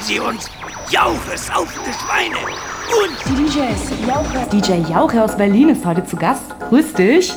Sie uns Jauches auf die Schweine und Die DJs, Jauche. DJ Jauche aus Berlin ist heute zu Gast. Grüß dich.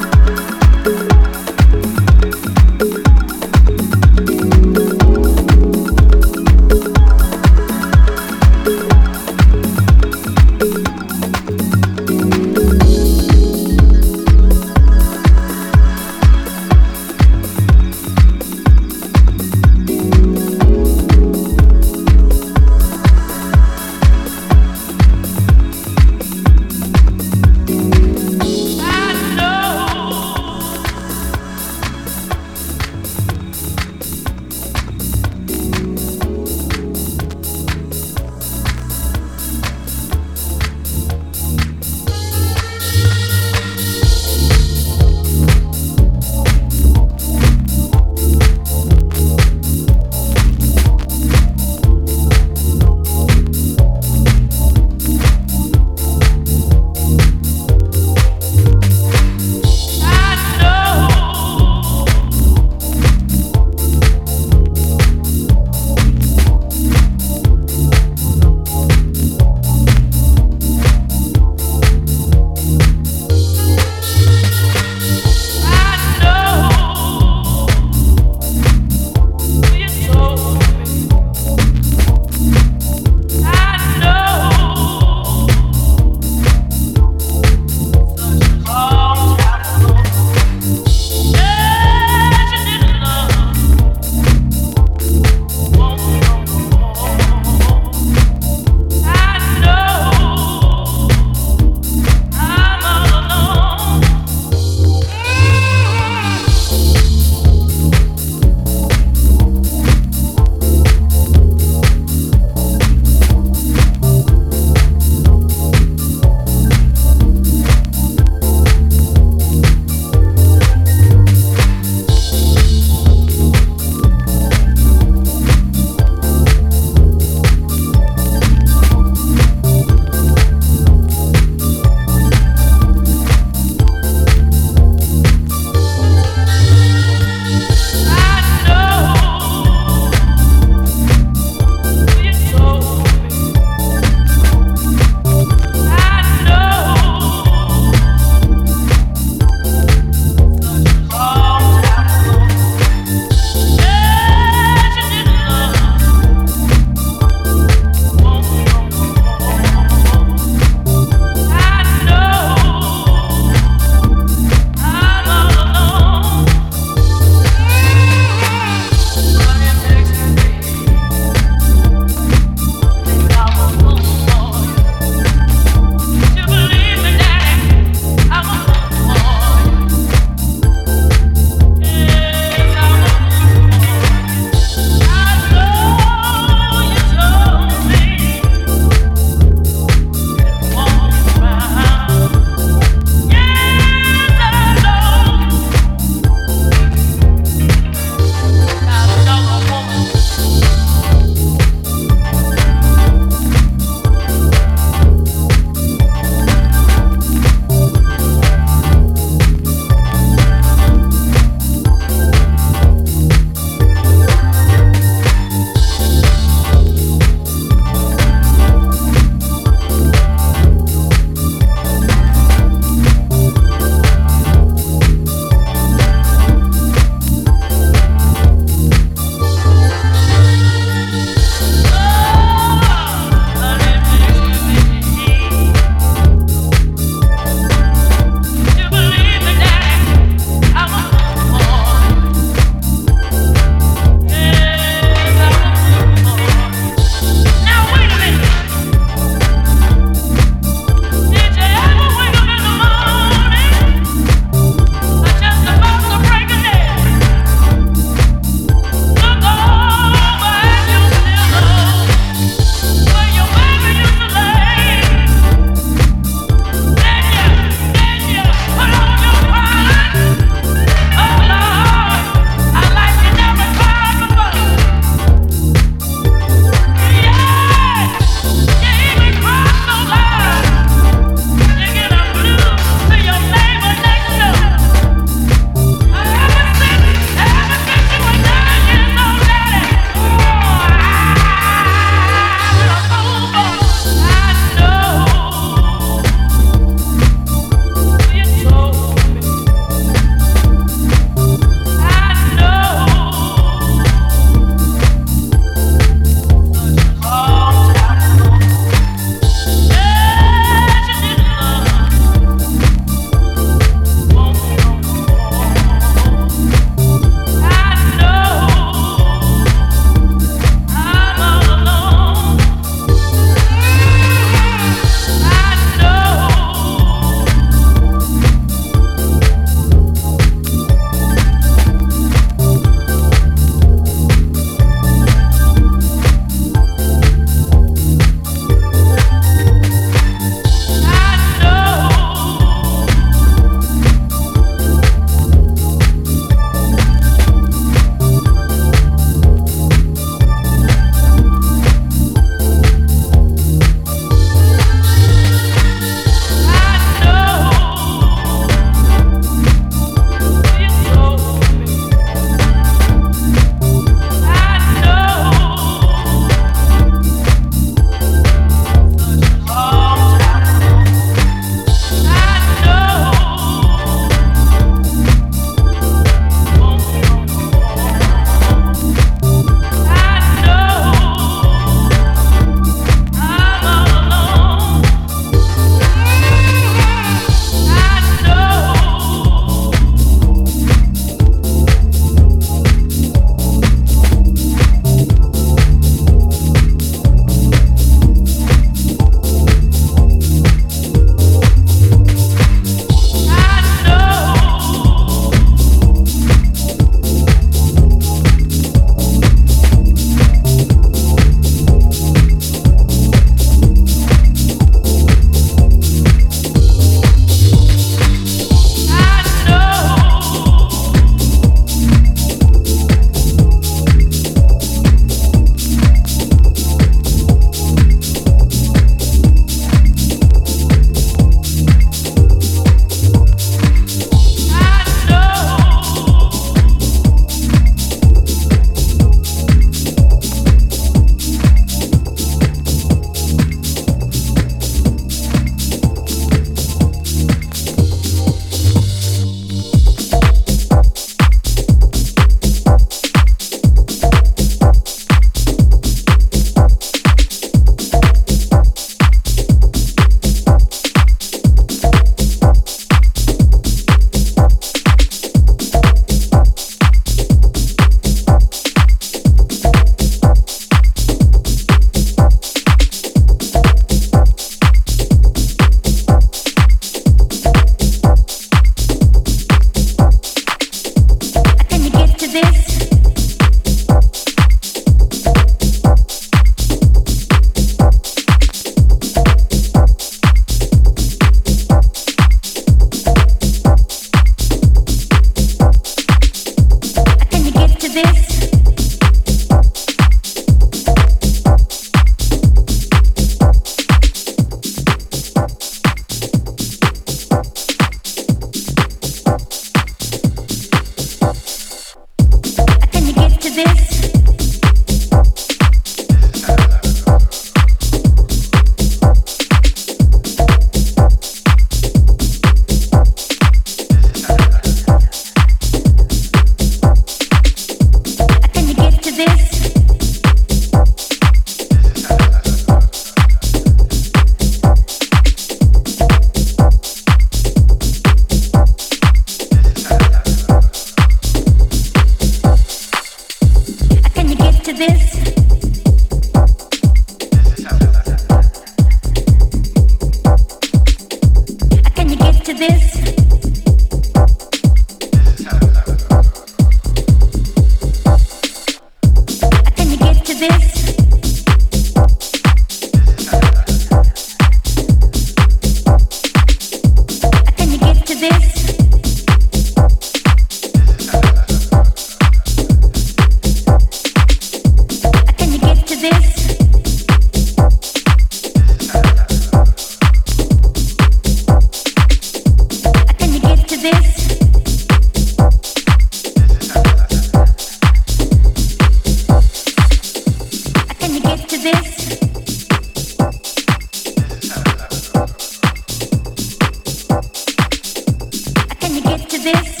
this